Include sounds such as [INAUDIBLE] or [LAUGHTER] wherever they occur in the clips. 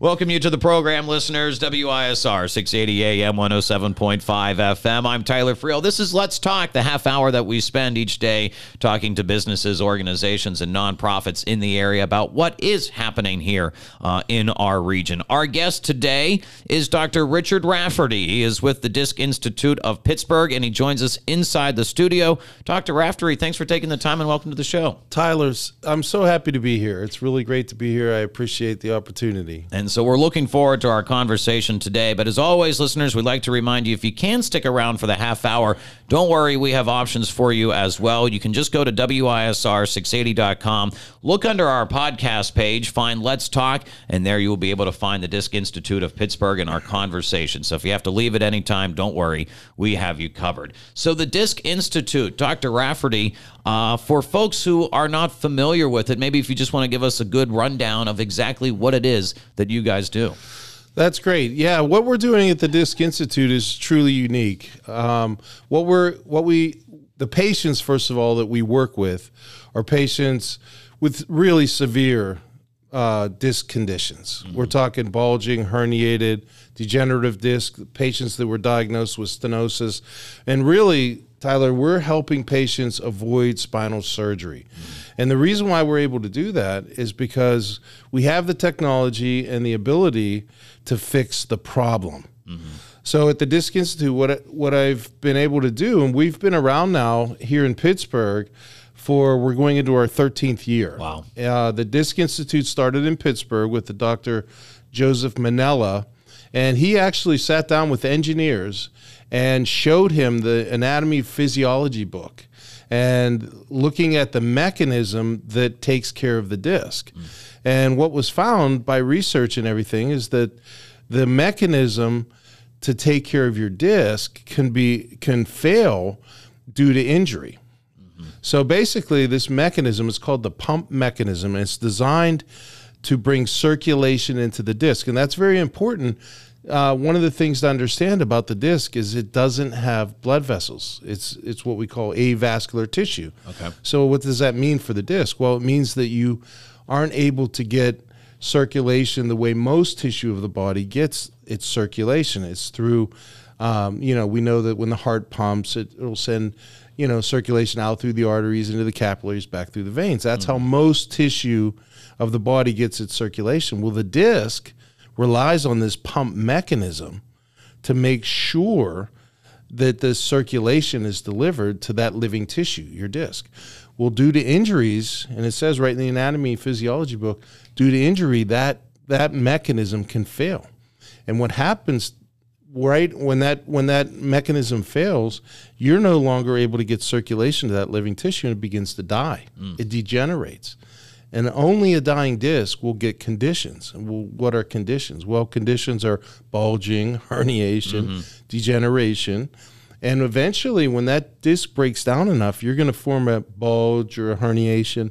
Welcome you to the program, listeners. WISR 680 AM 107.5 FM. I'm Tyler Friel. This is Let's Talk, the half hour that we spend each day talking to businesses, organizations, and nonprofits in the area about what is happening here uh, in our region. Our guest today is Dr. Richard Rafferty. He is with the Disc Institute of Pittsburgh, and he joins us inside the studio. Dr. Rafferty, thanks for taking the time and welcome to the show. Tyler's, I'm so happy to be here. It's really great to be here. I appreciate the opportunity. And so we're looking forward to our conversation today. But as always, listeners, we'd like to remind you if you can stick around for the half hour, don't worry, we have options for you as well. You can just go to WISR680.com, look under our podcast page, find Let's Talk, and there you will be able to find the Disc Institute of Pittsburgh and our conversation. So if you have to leave at any time, don't worry, we have you covered. So the Disc Institute, Dr. Rafferty, uh, for folks who are not familiar with it, maybe if you just want to give us a good rundown of exactly what it is that you guys do. That's great. Yeah, what we're doing at the Disc Institute is truly unique. Um, what we're what we the patients first of all that we work with are patients with really severe uh, disc conditions. Mm-hmm. We're talking bulging, herniated, degenerative disc patients that were diagnosed with stenosis, and really, Tyler, we're helping patients avoid spinal surgery. And the reason why we're able to do that is because we have the technology and the ability to fix the problem. Mm-hmm. So at the Disc Institute, what what I've been able to do, and we've been around now here in Pittsburgh for we're going into our 13th year. Wow. Uh, the Disc Institute started in Pittsburgh with the Dr. Joseph Manella, and he actually sat down with engineers and showed him the anatomy physiology book and looking at the mechanism that takes care of the disc. Mm. And what was found by research and everything is that the mechanism to take care of your disc can be can fail due to injury. Mm-hmm. So basically this mechanism is called the pump mechanism and it's designed to bring circulation into the disc and that's very important uh, one of the things to understand about the disc is it doesn't have blood vessels. It's it's what we call avascular tissue. Okay. So what does that mean for the disc? Well, it means that you aren't able to get circulation the way most tissue of the body gets its circulation. It's through, um, you know, we know that when the heart pumps, it, it'll send, you know, circulation out through the arteries into the capillaries, back through the veins. That's mm-hmm. how most tissue of the body gets its circulation. Well, the disc relies on this pump mechanism to make sure that the circulation is delivered to that living tissue, your disc. Well, due to injuries, and it says right in the anatomy physiology book, due to injury, that that mechanism can fail. And what happens right when that when that mechanism fails, you're no longer able to get circulation to that living tissue and it begins to die. Mm. It degenerates. And only a dying disc will get conditions. Well, what are conditions? Well, conditions are bulging, [LAUGHS] herniation, mm-hmm. degeneration and eventually, when that disc breaks down enough, you're going to form a bulge or a herniation.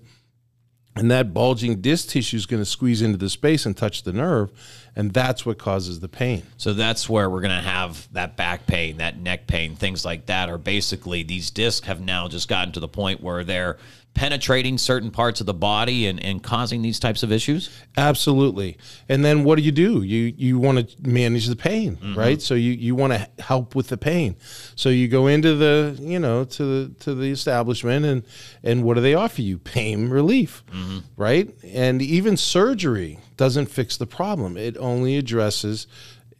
And that bulging disc tissue is going to squeeze into the space and touch the nerve. And that's what causes the pain. So that's where we're going to have that back pain, that neck pain, things like that are basically these discs have now just gotten to the point where they're penetrating certain parts of the body and, and causing these types of issues? Absolutely. And then what do you do? You you want to manage the pain, mm-hmm. right? So you, you want to help with the pain. So you go into the, you know, to the to the establishment and and what do they offer you? Pain relief. Mm-hmm. Right? And even surgery doesn't fix the problem. It only addresses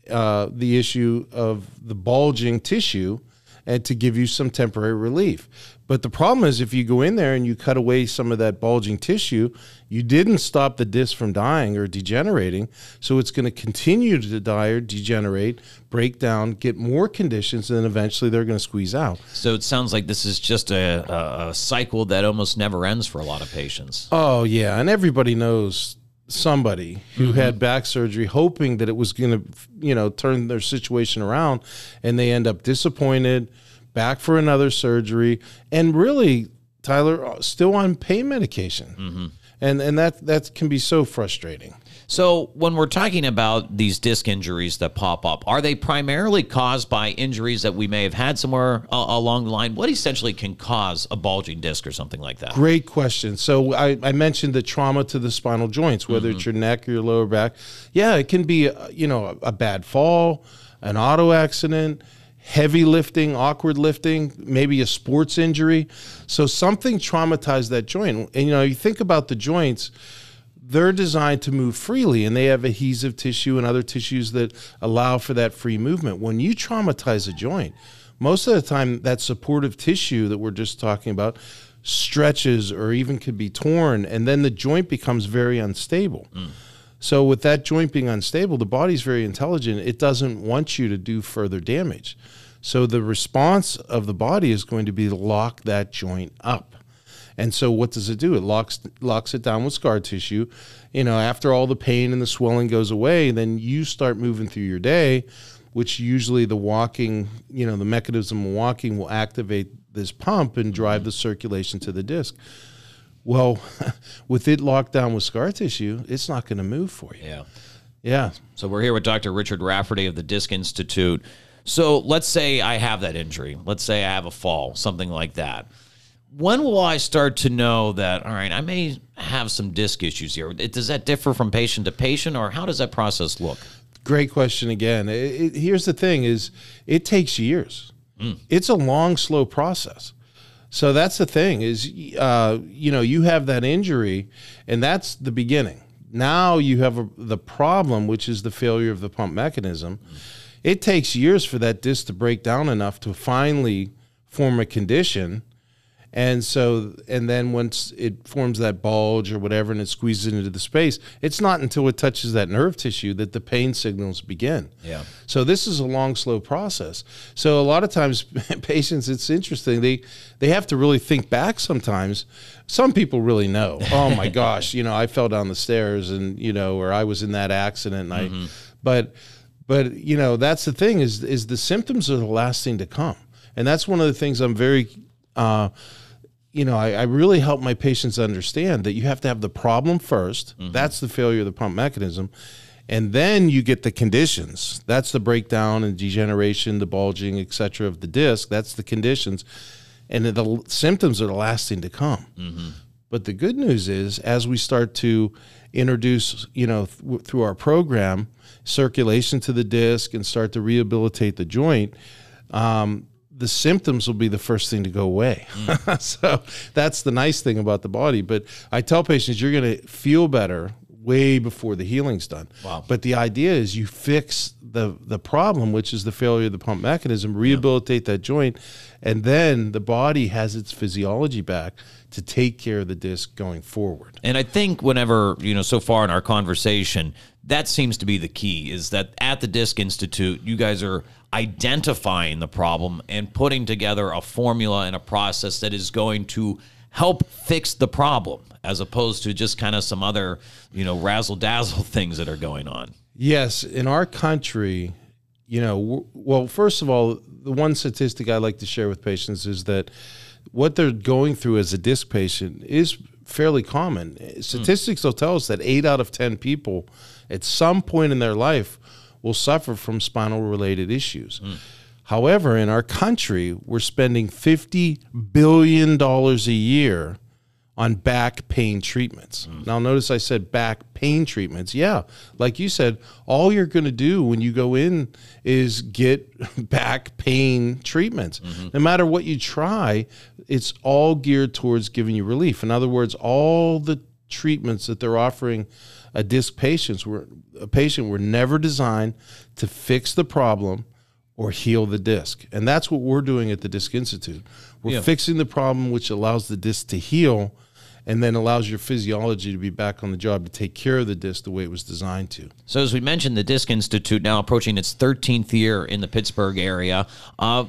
uh, the issue of the bulging tissue and to give you some temporary relief. But the problem is if you go in there and you cut away some of that bulging tissue, you didn't stop the disc from dying or degenerating. So it's going to continue to die or degenerate, break down, get more conditions, and then eventually they're going to squeeze out. So it sounds like this is just a, a, a cycle that almost never ends for a lot of patients. Oh, yeah. And everybody knows somebody who mm-hmm. had back surgery hoping that it was going to you know turn their situation around and they end up disappointed back for another surgery, and really, Tyler, still on pain medication. Mm-hmm. And, and that, that can be so frustrating. So, when we're talking about these disc injuries that pop up, are they primarily caused by injuries that we may have had somewhere uh, along the line? What essentially can cause a bulging disc or something like that? Great question. So I, I mentioned the trauma to the spinal joints, whether it's your neck or your lower back. Yeah, it can be uh, you know a, a bad fall, an auto accident, heavy lifting, awkward lifting, maybe a sports injury. So something traumatized that joint. And you know, you think about the joints they're designed to move freely and they have adhesive tissue and other tissues that allow for that free movement. When you traumatize a joint, most of the time that supportive tissue that we're just talking about stretches or even could be torn and then the joint becomes very unstable. Mm. So with that joint being unstable, the body's very intelligent. It doesn't want you to do further damage. So the response of the body is going to be to lock that joint up. And so what does it do? It locks locks it down with scar tissue. You know, after all the pain and the swelling goes away, then you start moving through your day, which usually the walking, you know, the mechanism of walking will activate this pump and drive the circulation to the disc. Well, [LAUGHS] with it locked down with scar tissue, it's not going to move for you. Yeah. Yeah. So we're here with Dr. Richard Rafferty of the Disc Institute. So let's say I have that injury. Let's say I have a fall, something like that when will I start to know that, all right, I may have some disc issues here? Does that differ from patient to patient, or how does that process look? Great question again. It, it, here's the thing is it takes years. Mm. It's a long, slow process. So that's the thing is, uh, you know, you have that injury and that's the beginning. Now you have a, the problem, which is the failure of the pump mechanism. Mm. It takes years for that disc to break down enough to finally form a condition and so, and then once it forms that bulge or whatever and it squeezes into the space, it's not until it touches that nerve tissue that the pain signals begin. Yeah. So this is a long, slow process. So a lot of times [LAUGHS] patients, it's interesting. They, they have to really think back sometimes. Some people really know, oh my [LAUGHS] gosh, you know, I fell down the stairs and, you know, or I was in that accident and mm-hmm. I, but, but you know, that's the thing is, is the symptoms are the last thing to come. And that's one of the things I'm very uh, you know, I, I, really help my patients understand that you have to have the problem 1st mm-hmm. That's the failure of the pump mechanism. And then you get the conditions. That's the breakdown and degeneration, the bulging, etc. of the disc. That's the conditions. And the symptoms are the last thing to come. Mm-hmm. But the good news is, as we start to introduce, you know, th- through our program, circulation to the disc and start to rehabilitate the joint, um, the symptoms will be the first thing to go away. Mm. [LAUGHS] so that's the nice thing about the body. But I tell patients you're going to feel better way before the healing's done. Wow. But the idea is you fix the the problem, which is the failure of the pump mechanism, rehabilitate yeah. that joint, and then the body has its physiology back to take care of the disc going forward. And I think whenever, you know, so far in our conversation, that seems to be the key is that at the Disc Institute, you guys are identifying the problem and putting together a formula and a process that is going to help fix the problem as opposed to just kind of some other, you know, razzle dazzle [LAUGHS] things that are going on. Yes, in our country, you know, well, first of all, the one statistic I like to share with patients is that what they're going through as a disc patient is fairly common. Statistics mm. will tell us that eight out of 10 people at some point in their life will suffer from spinal related issues. Mm. However, in our country, we're spending $50 billion a year on back pain treatments. Mm. Now, notice I said back pain treatments. Yeah, like you said, all you're going to do when you go in is get [LAUGHS] back pain treatments. Mm-hmm. No matter what you try, it's all geared towards giving you relief. In other words, all the treatments that they're offering a disc patients were a patient were never designed to fix the problem or heal the disc. And that's what we're doing at the Disc Institute. We're yeah. fixing the problem which allows the disc to heal and then allows your physiology to be back on the job to take care of the disc the way it was designed to. So, as we mentioned, the Disc Institute now approaching its 13th year in the Pittsburgh area. Uh,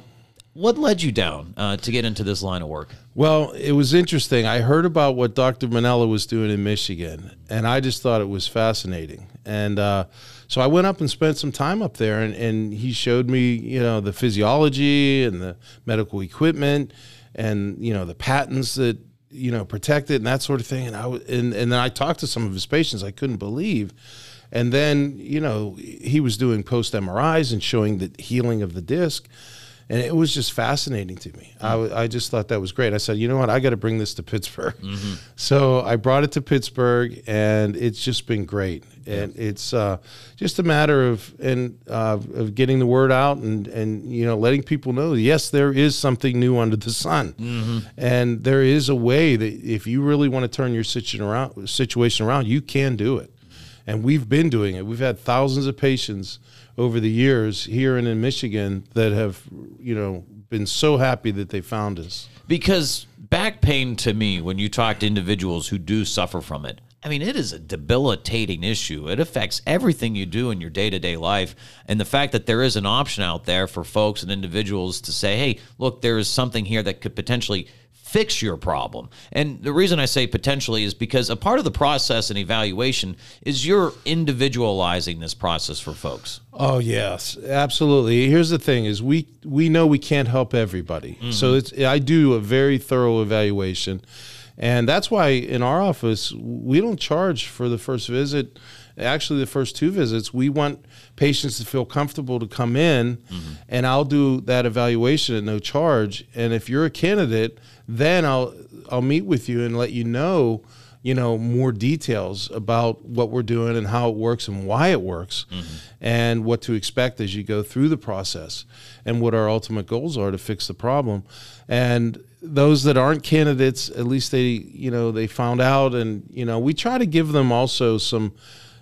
what led you down uh, to get into this line of work? Well, it was interesting. I heard about what Dr. Manella was doing in Michigan, and I just thought it was fascinating. And uh, so I went up and spent some time up there, and, and he showed me, you know, the physiology and the medical equipment, and you know the patents that you know protect it and that sort of thing. And I and and then I talked to some of his patients. I couldn't believe And then, you know, he was doing post MRIs and showing the healing of the disc. And it was just fascinating to me. I, w- I just thought that was great. I said, you know what, I got to bring this to Pittsburgh. [LAUGHS] So I brought it to Pittsburgh, and it's just been great. And it's uh, just a matter of and uh, of getting the word out and and you know letting people know. Yes, there is something new under the sun, and there is a way that if you really want to turn your situation around, situation around, you can do it and we've been doing it. We've had thousands of patients over the years here and in Michigan that have, you know, been so happy that they found us. Because back pain to me, when you talk to individuals who do suffer from it, I mean, it is a debilitating issue. It affects everything you do in your day to day life. And the fact that there is an option out there for folks and individuals to say, hey, look, there is something here that could potentially fix your problem. And the reason I say potentially is because a part of the process and evaluation is you're individualizing this process for folks. Oh yes, absolutely. Here's the thing: is we we know we can't help everybody, mm-hmm. so it's I do a very thorough evaluation, and that's why in our office we don't charge for the first visit. Actually, the first two visits, we want patients to feel comfortable to come in, mm-hmm. and I'll do that evaluation at no charge. And if you're a candidate, then I'll I'll meet with you and let you know you know more details about what we're doing and how it works and why it works mm-hmm. and what to expect as you go through the process and what our ultimate goals are to fix the problem. And those that aren't candidates at least they you know they found out and you know we try to give them also some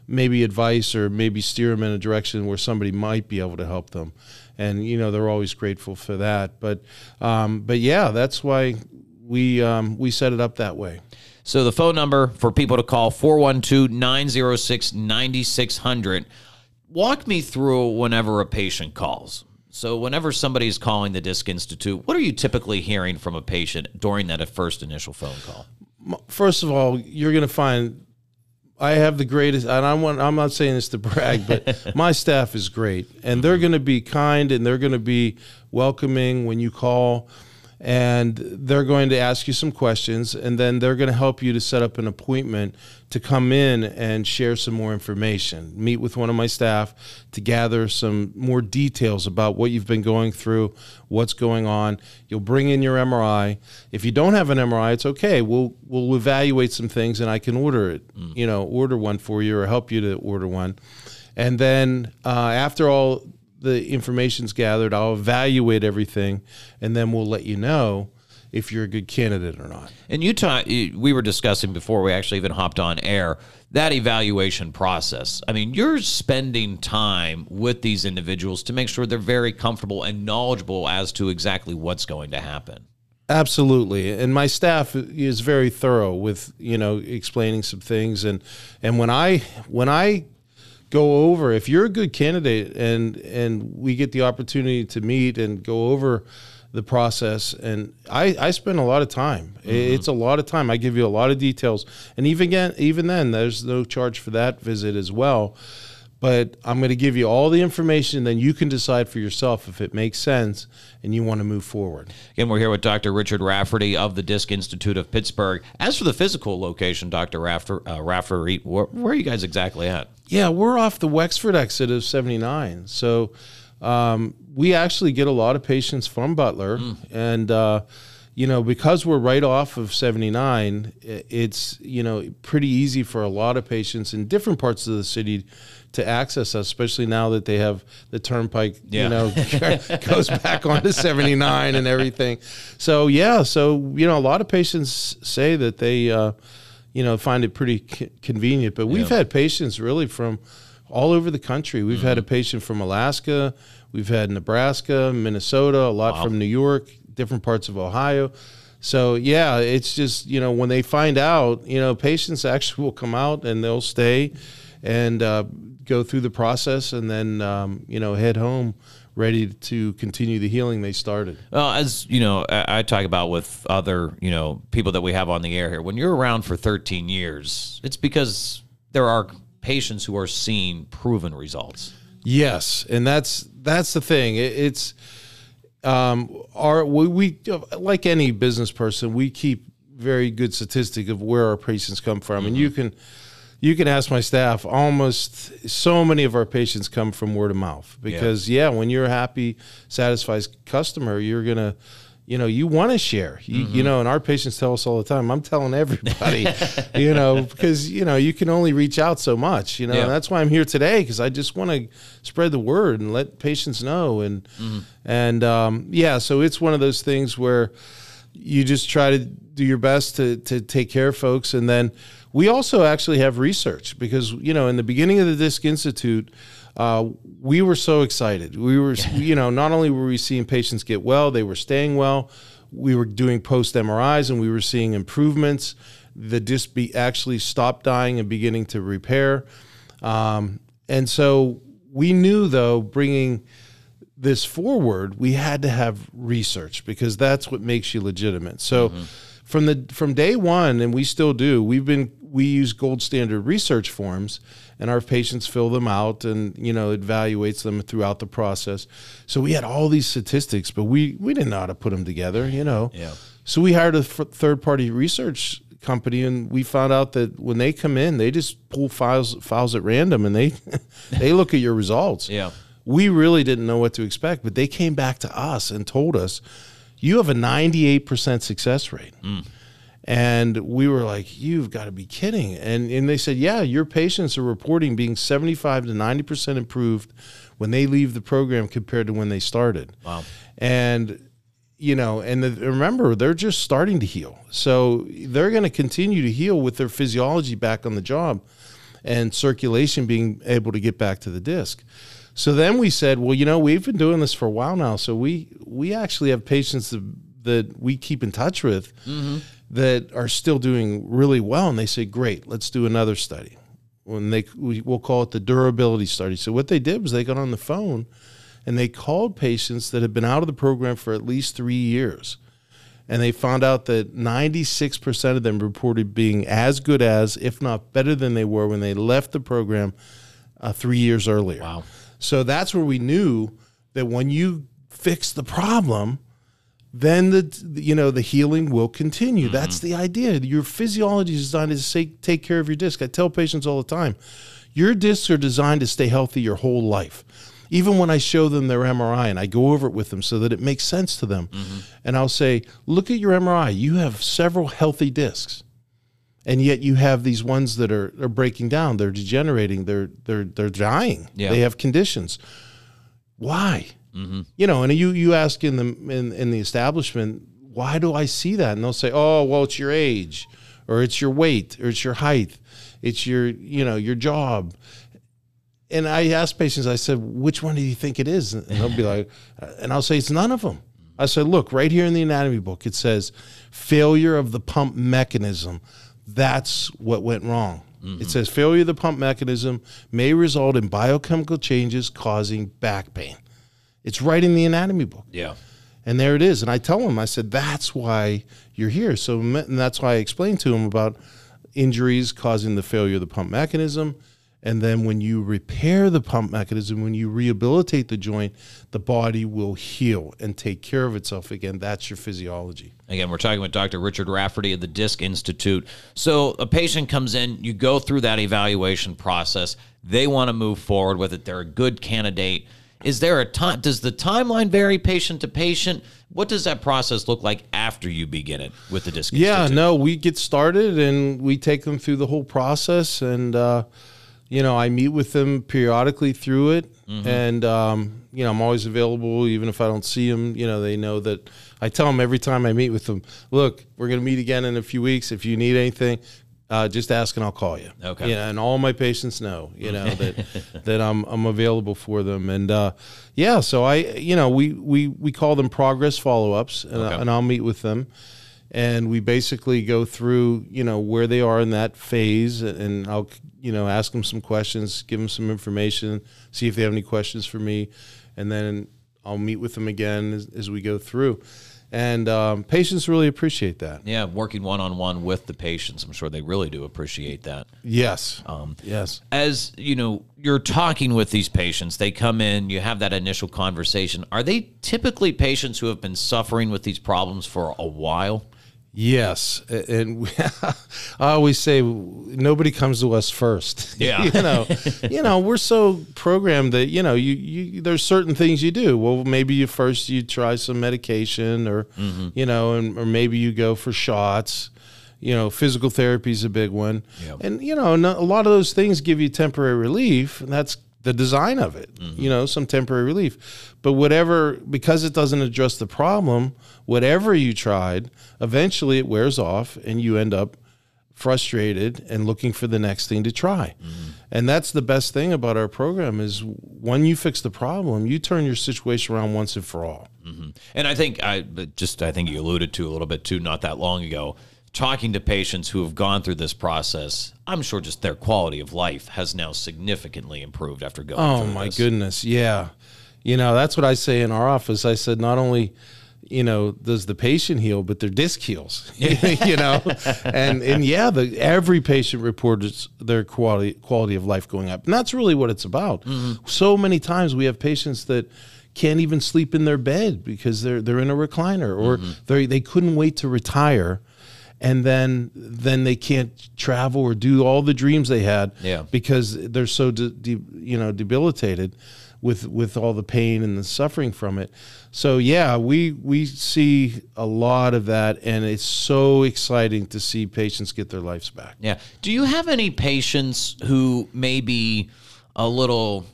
maybe advice or maybe steer them in a direction where somebody might be able to help them and you know they're always grateful for that but um, but yeah that's why we um, we set it up that way So the phone number for people to call 412-906-9600. Walk me through whenever a patient calls. So whenever somebody's calling the Disc Institute, what are you typically hearing from a patient during that first initial phone call? first of all, you're going to find I have the greatest, and I want, I'm not saying this to brag, but [LAUGHS] my staff is great, and they're going to be kind and they're going to be welcoming when you call, and they're going to ask you some questions, and then they're going to help you to set up an appointment to come in and share some more information. Meet with one of my staff to gather some more details about what you've been going through, what's going on. You'll bring in your MRI. If you don't have an MRI, it's okay. We'll we'll evaluate some things, and I can order it. You know, order one for you or help you to order one. And then uh, after all the information's gathered, I'll evaluate everything, and then we'll let you know if you're a good candidate or not. In Utah, we were discussing before we actually even hopped on air that evaluation process. I mean, you're spending time with these individuals to make sure they're very comfortable and knowledgeable as to exactly what's going to happen. Absolutely, and my staff is very thorough with you know explaining some things, and and when I when I go over, if you're a good candidate, and and we get the opportunity to meet and go over the process, and I I spend a lot of time. Mm-hmm. It's a lot of time. I give you a lot of details, and even again, even then, there's no charge for that visit as well. But I'm going to give you all the information, and then you can decide for yourself if it makes sense and you want to move forward. Again, we're here with Dr. Richard Rafferty of the Disc Institute of Pittsburgh. As for the physical location, Dr. Raffer, uh, Rafferty, where, where are you guys exactly at? Yeah, we're off the Wexford exit of 79. So um, we actually get a lot of patients from Butler. And, uh, you know, because we're right off of 79, it's, you know, pretty easy for a lot of patients in different parts of the city to access us, especially now that they have the turnpike, Yeah. you know, [LAUGHS] goes back onto 79 and everything. So, yeah, so, you know, a lot of patients say that they, uh, you know, find it pretty c- convenient. But we've had patients really from all over the country. We've had a patient from Alaska, we've had Nebraska, Minnesota, a lot from New York, different parts of Ohio. So yeah, it's just you know when they find out, you know, patients actually [LAUGHS] will come out and they'll stay and uh, go through the process and then um, you know head home ready to continue the healing they started. Well, as you know, I, I talk about with other, you know, people that we have on the air here. When you're around for 13 years, it's because there are patients who are seeing proven results. Yes, and that's that's the thing. It, it's um, our we, we like any business person, we keep very good statistic of where our patients come from, and you can you can ask my staff. Almost so many of our patients come from word of mouth because yeah, when you're a happy, satisfied customer, you're gonna, you know, you want to share. You, you know, and our patients tell us all the time. I'm telling everybody, [LAUGHS] you know, because you know you can only reach out so much. You know, Yeah. and that's why I'm here today because I just want to spread the word and let patients know. And and um, yeah, so it's one of those things where you just try to do your best to to take care of folks and then we also actually have research because you know in the beginning of the disc institute uh, we were so excited. We were you know not only were we seeing patients get well they were staying well we were doing post mris and we were seeing improvements. The disc be actually stopped dying and beginning to repair. Um, and so we knew though bringing this forward, we had to have research because that's what makes you legitimate. So from the from day one, and we still do, we've been we use gold standard research forms and our patients fill them out and you know evaluates them throughout the process. So we had all these statistics, but we we didn't know how to put them together, you know. Yeah. So we hired a f- third party research company and we found out that when they come in, they just pull files files at random and they [LAUGHS] they look at your results Yeah. we really didn't know what to expect, but they came back to us and told us, you have a 98% success rate. Mm. And we were like, you've got to be kidding. And, and they said, yeah, your patients are reporting being 75 to 90% improved when they leave the program compared to when they started. Wow. And, you know, and the, remember, they're just starting to heal. So they're going to continue to heal with their physiology back on the job and circulation being able to get back to the disc. So then we said, well, you know, we've been doing this for a while now. So we we actually have patients that, that we keep in touch with mm-hmm. That are still doing really well. And they say, great, let's do another study. When they we, we'll call it the durability study. So what they did was they got on the phone and they called patients that had been out of the program for at least three years. And they found out that 96% of them reported being as good as, if not better than they were when they left the program uh, three years earlier. Wow. So that's where we knew that when you fix the problem, then the you know the healing will continue. That's mm-hmm. the idea. Your physiology is designed to say, take care of your disc. I tell patients all the time, your discs are designed to stay healthy your whole life. Even when I show them their MRI and I go over it with them so that it makes sense to them, mm-hmm. and I'll say, look at your MRI. You have several healthy discs and yet you have these ones that are, are breaking down they're degenerating they're they're they're dying Yeah. they have conditions why Mm-hmm. you know and you you ask in the in, in the establishment why do i see that? And they'll say oh well it's your age or it's your weight or it's your height it's your you know your job. And i ask patients i said which one do you think it is? And they'll be like [LAUGHS] and i'll say it's none of them i said look right here in the anatomy book it says failure of the pump mechanism. That's what went wrong. Mm-hmm. It says failure of the pump mechanism may result in biochemical changes causing back pain it's right in the anatomy book Yeah. and there it is. And I tell him, I said, that's why you're here. So, and that's why I explained to him about injuries causing the failure of the pump mechanism. And then when you repair the pump mechanism, when you rehabilitate the joint, the body will heal and take care of itself again. That's your physiology. Again, we're talking with Dr. Richard Rafferty of the Disc Institute. So a patient comes in, you go through that evaluation process. They want to move forward with it. They're a good candidate. Is there a time? Does the timeline vary patient to patient? What does that process look like after you begin it with the Disc Yeah, no, we get started and we take them through the whole process, and uh, you know, I meet with them periodically through it, and um, you know, I'm always available, even if I don't see them. You know, they know that I tell them every time I meet with them, look, we're going to meet again in a few weeks. If you need anything. Uh, just ask and I'll call you. Okay. Yeah, and all my patients know, you know, that [LAUGHS] that I'm I'm available for them, and uh, yeah, so I, you know, we we we call them progress follow ups, and, Okay. and I'll meet with them, and we basically go through you know where they are in that phase and i'll you know ask them some questions give them some information see if they have any questions for me and then i'll meet with them again as, as we go through and um, patients really appreciate that Yeah, working one on one with the patients. I'm sure they really do appreciate that. yes Um, yes as you know you're talking with these patients they come in you have that initial conversation are they typically patients who have been suffering with these problems for a while Yes, and we, [LAUGHS] I always say nobody comes to us first. [LAUGHS] Yeah. you know, you know, we're so programmed that you know, you, you there's certain things you do. Well, maybe you first you try some medication, or mm-hmm. you know, and or maybe you go for shots. You know, physical therapy is a big one, Yep. and you know, a lot of those things give you temporary relief, and that's the design of it. Mm-hmm. You know, some temporary relief, but whatever because it doesn't address the problem, whatever you tried, eventually it wears off, and you end up frustrated and looking for the next thing to try. Mm-hmm. And that's the best thing about our program is when you fix the problem, you turn your situation around once and for all. Mm-hmm. And I think I but just I think you alluded to a little bit too not that long ago talking to patients who have gone through this process. I'm sure just their quality of life has now significantly improved after going oh, through. Oh my this. goodness, yeah. You know, that's what I say in our office. I said not only you know does the patient heal, but their disc heals. [LAUGHS] you know, and and yeah, the every patient reports their quality quality of life going up, and that's really what it's about. Mm-hmm. So many times we have patients that can't even sleep in their bed because they're they're in a recliner or mm-hmm. they they couldn't wait to retire. And then, then they can't travel or do all the dreams they had Yeah. because they're so de- de- you know debilitated with with all the pain and the suffering from it. So yeah, we we see a lot of that, and it's so exciting to see patients get their lives back. Yeah. Do you have any patients who may be a little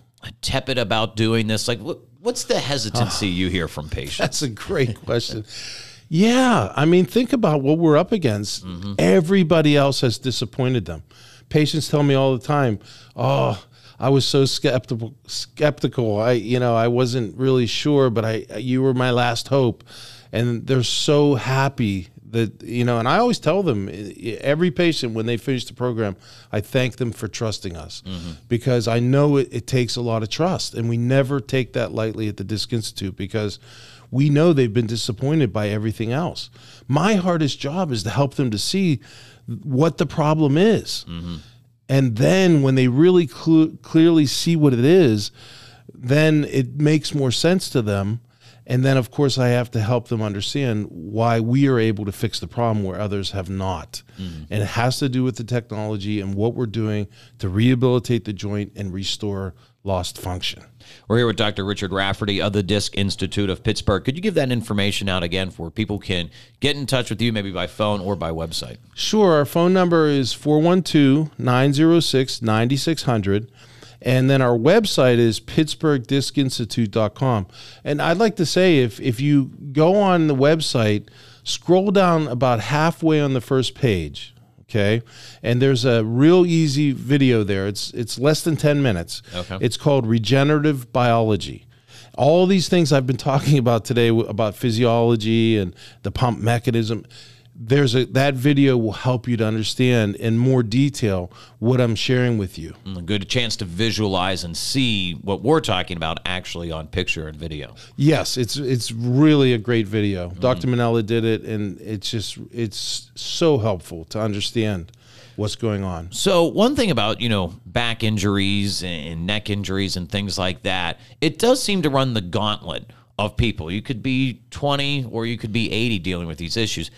tepid about doing this? Like, what, what's the hesitancy ah. you hear from patients? [LAUGHS] That's a great question. Yeah, I mean, think about what we're up against. Mm-hmm. Everybody else has disappointed them. Patients tell me all the time, "Oh, I was so skeptical. Skeptical. I, you know, I wasn't really sure, but I, you were my last hope." And they're so happy that you know. And I always tell them, e- every patient when they finish the program, I thank them for trusting us mm-hmm. because I know it, it takes a lot of trust, and we never take that lightly at the Disc Institute because we know they've been disappointed by everything else. My hardest job is to help them to see what the problem is. Mm-hmm. And then when they really clu- clearly see what it is, then it makes more sense to them. And then, of course, I have to help them understand why we are able to fix the problem where others have not. Mm-hmm. And it has to do with the technology and what we're doing to rehabilitate the joint and restore lost function. We're here with Dr. Richard Rafferty of the Disc Institute of Pittsburgh. Could you give that information out again for people can get in touch with you, maybe by phone or by website? Sure. Our phone number is 412 906 9600. And then our website is pittsburghdiscinstitute.com. And I'd like to say if, if you go on the website, scroll down about halfway on the first page. Okay. And there's a real easy video there. It's it's less than 10 minutes. Okay. It's called Regenerative Biology. All these things I've been talking [LAUGHS] about today about physiology and the pump mechanism, there's a that video will help you to understand in more detail what I'm sharing with you. A good chance to visualize and see what we're talking about actually on picture and video. Yes, it's it's really a great video. Mm-hmm. Dr. Manella did it and it's just it's so helpful to understand what's going on. So one thing about you know back injuries and neck injuries and things like that, it does seem to run the gauntlet of people. You could be 20 or you could be 80 dealing with these issues.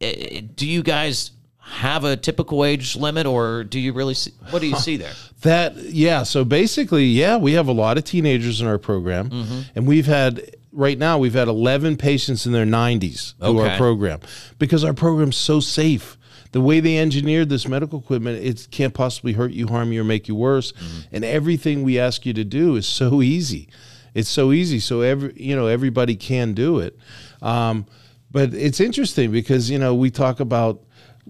Eh, eh, Do you guys have a typical age limit, or do you really see? What do you see there? [LAUGHS] That yeah, so basically, yeah, we have a lot of teenagers in our program, mm-hmm. and we've had right now we've had 11 patients in their 90s through Okay. our program because our program's so safe. The way they engineered this medical equipment, it can't possibly hurt you, harm you, or make you worse. Mm-hmm. And everything we ask you to do is so [LAUGHS] easy. It's so easy, so every you know everybody can do it. Um, but it's interesting because you know we talk about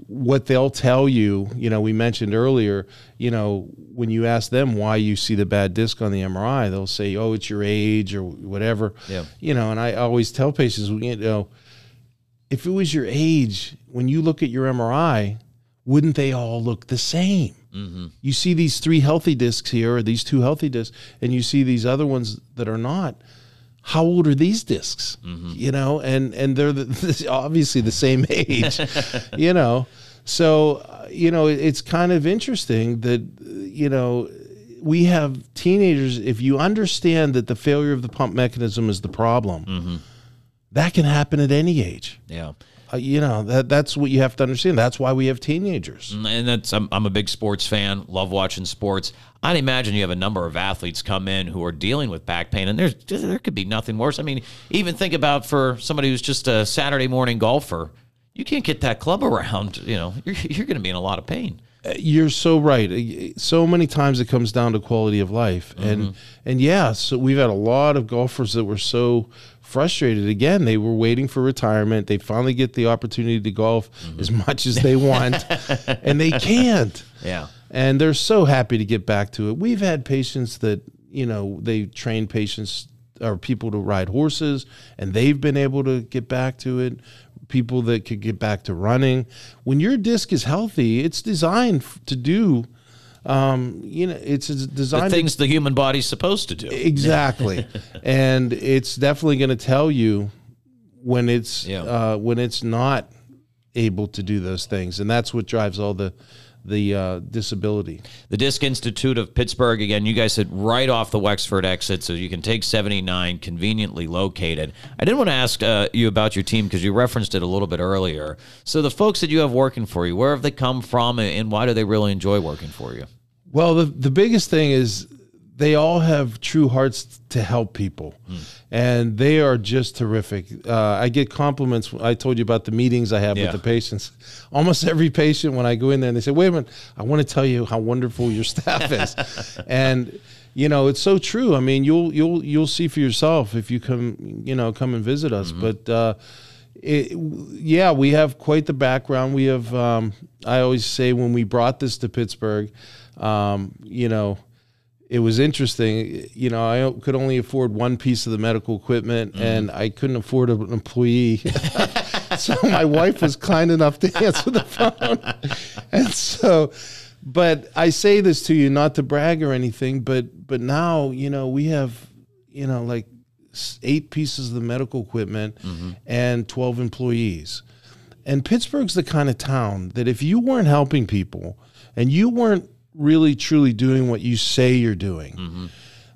what they'll tell you, you know, we mentioned earlier, you know, when you ask them why you see the bad disc on the MRI, they'll say, "Oh, it's your age or whatever." Yeah. You know, and I always tell patients, you know, if it was your age, when you look at your MRI, wouldn't they all look the same? You see these three healthy discs here, or these two healthy discs, and you see these other ones that are not. How old are these discs? You know, and and they're the, [LAUGHS] obviously the same age. [LAUGHS] you know, so uh, you know it- it's kind of interesting that uh, you know we have teenagers. If you understand that the failure of the pump mechanism is the problem, that can happen at any age. Yeah. Uh, you know that that's what you have to understand. That's why we have teenagers. and that's I'm, I'm a big sports fan love watching sports i'd imagine you have a number of athletes come in who are dealing with back pain and there's there could be nothing worse i mean even think about for somebody who's just a saturday morning golfer you can't get that club [LAUGHS] around you know you're, you're going to be in a lot of pain You're so right. Uh, So many times it comes down to quality of life, and and yeah, so we've had a lot of golfers that were so frustrated. Again, they were waiting for retirement. They finally get the opportunity to golf mm-hmm. as much as they want, [LAUGHS] and they can't. yeah and they're so happy to get back to it. We've had patients that you know they train patients or people to ride horses, and they've been able to get back to it. People that could get back to running. When your disc is healthy, it's designed to do. Um, you know, it's the designed to things the human body's supposed to do. Exactly, [LAUGHS] and it's definitely going to tell you when it's Yeah. uh, when it's not able to do those things, and that's what drives all the the uh, disability. The Disc Institute of Pittsburgh, again, you guys sit right off the Wexford exit, so you can take 79, conveniently located. I did want to ask uh, you about your team because you referenced it a little bit earlier. So, the folks that you have working for you, where have they come from and why do they really enjoy working for you? Well, the the biggest thing is they all have true hearts to help people, and they are just terrific. Uh, I get compliments. I told you about the meetings I have Yeah. with the patients. Almost every patient, when I go in there, and they say, "Wait a minute, I want to tell you how wonderful your staff is," [LAUGHS] and you know it's so true. I mean, you'll you'll you'll see for yourself if you come you know come and visit us, but. Uh, it, yeah, we have quite the background. We have, um, I always say, when we brought this to Pittsburgh, um, you know, it was interesting. You know, I could only afford one piece of the medical equipment, mm-hmm. and I couldn't afford an employee. [LAUGHS] so my wife was kind enough to [LAUGHS] answer the phone, and so. But I say this to you not to brag or anything, but but now you know we have you know like eight pieces of the medical equipment mm-hmm. and 12 employees. And Pittsburgh's the kind of town that if you weren't helping people and you weren't really truly doing what you say you're doing,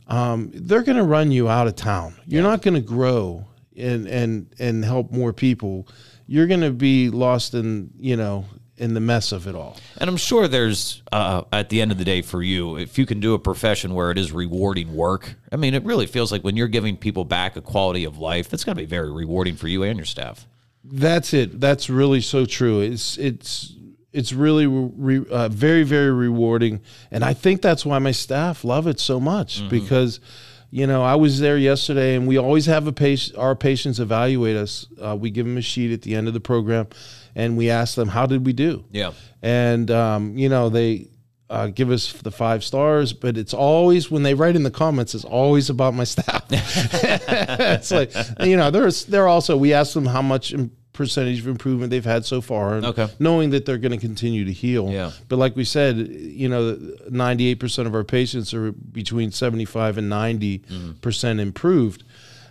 um, they're going to run you out of town. You're not going to grow and and and help more people. You're going to be lost in you know in the mess of it all. And I'm sure there's, uh, at the end of the day, for you, if you can do a profession where it is rewarding work, I mean, it really feels like when you're giving people back a quality of life, that's got to be very rewarding for you and your staff. That's it. That's really so true. It's it's it's really re, uh, very very rewarding, and I think that's why my staff love it so much because. You know, I was there yesterday, and we always have a patient. Our patients evaluate us. Uh, we give them a sheet at the end of the program, and we ask them, "How did we do?" Yeah. and um, you know they uh, give us the five stars, but it's always when they write in the comments, it's always about my staff. [LAUGHS] it's like you know, there's they're also we ask them how much percentage of improvement they've had so far, and Okay. knowing that they're going to continue to heal. Yeah. But like we said, you know, 98 percent of our patients are between 75 and 90 percent improved.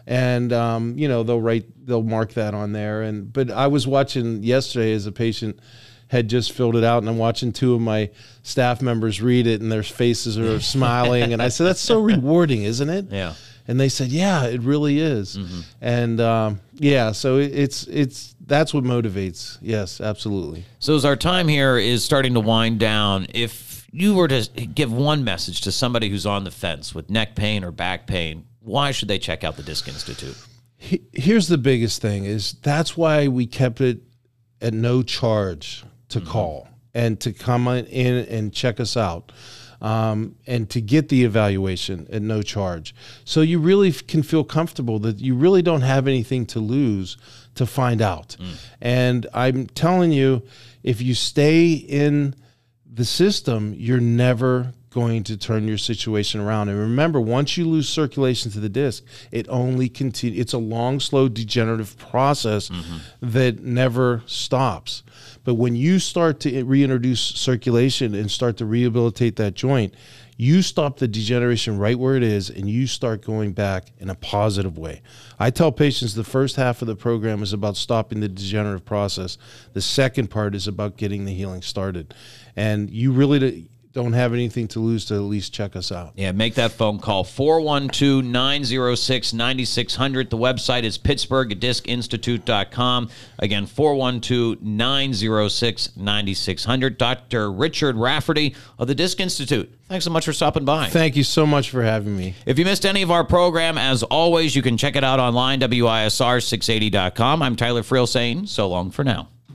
And um, you know they'll write, they'll mark that on there. And but I was watching yesterday as a patient had just filled it out and I'm watching two of my staff members read it and their faces are smiling and I said that's so [LAUGHS] rewarding isn't it Yeah. And they said yeah it really is. And um, yeah so it, it's it's that's what motivates. Yes absolutely. So as our time here is starting to wind down, if you were to give one message to somebody who's on the fence with neck pain or back pain, why should they check out the Disc Institute? Here's the biggest thing is that's why we kept it at no charge to call and to come in and check us out um, and to get the evaluation at no charge so you really can feel comfortable that you really don't have anything to lose to find out and i'm telling you if you stay in the system, you're never going to turn your situation around. And remember, once you lose circulation to the disc, it only continue. It's a long, slow, degenerative process that never stops. But when you start to reintroduce circulation and start to rehabilitate that joint, you stop the degeneration right where it is and you start going back in a positive way. I tell patients the first half of the program is about stopping the degenerative process. The second part is about getting the healing started. And you really don't have anything to lose to at least check us out. Yeah, make that phone call 412 906 9600. The website is pittsburghdiscinstitute.com. Again, 412 906 9600. Dr. Richard Rafferty of the Disc Institute. Thanks so much for stopping by. Thank you so much for having me. If you missed any of our program, as always, you can check it out online, WISR680.com. I'm Tyler Friel saying so long for now.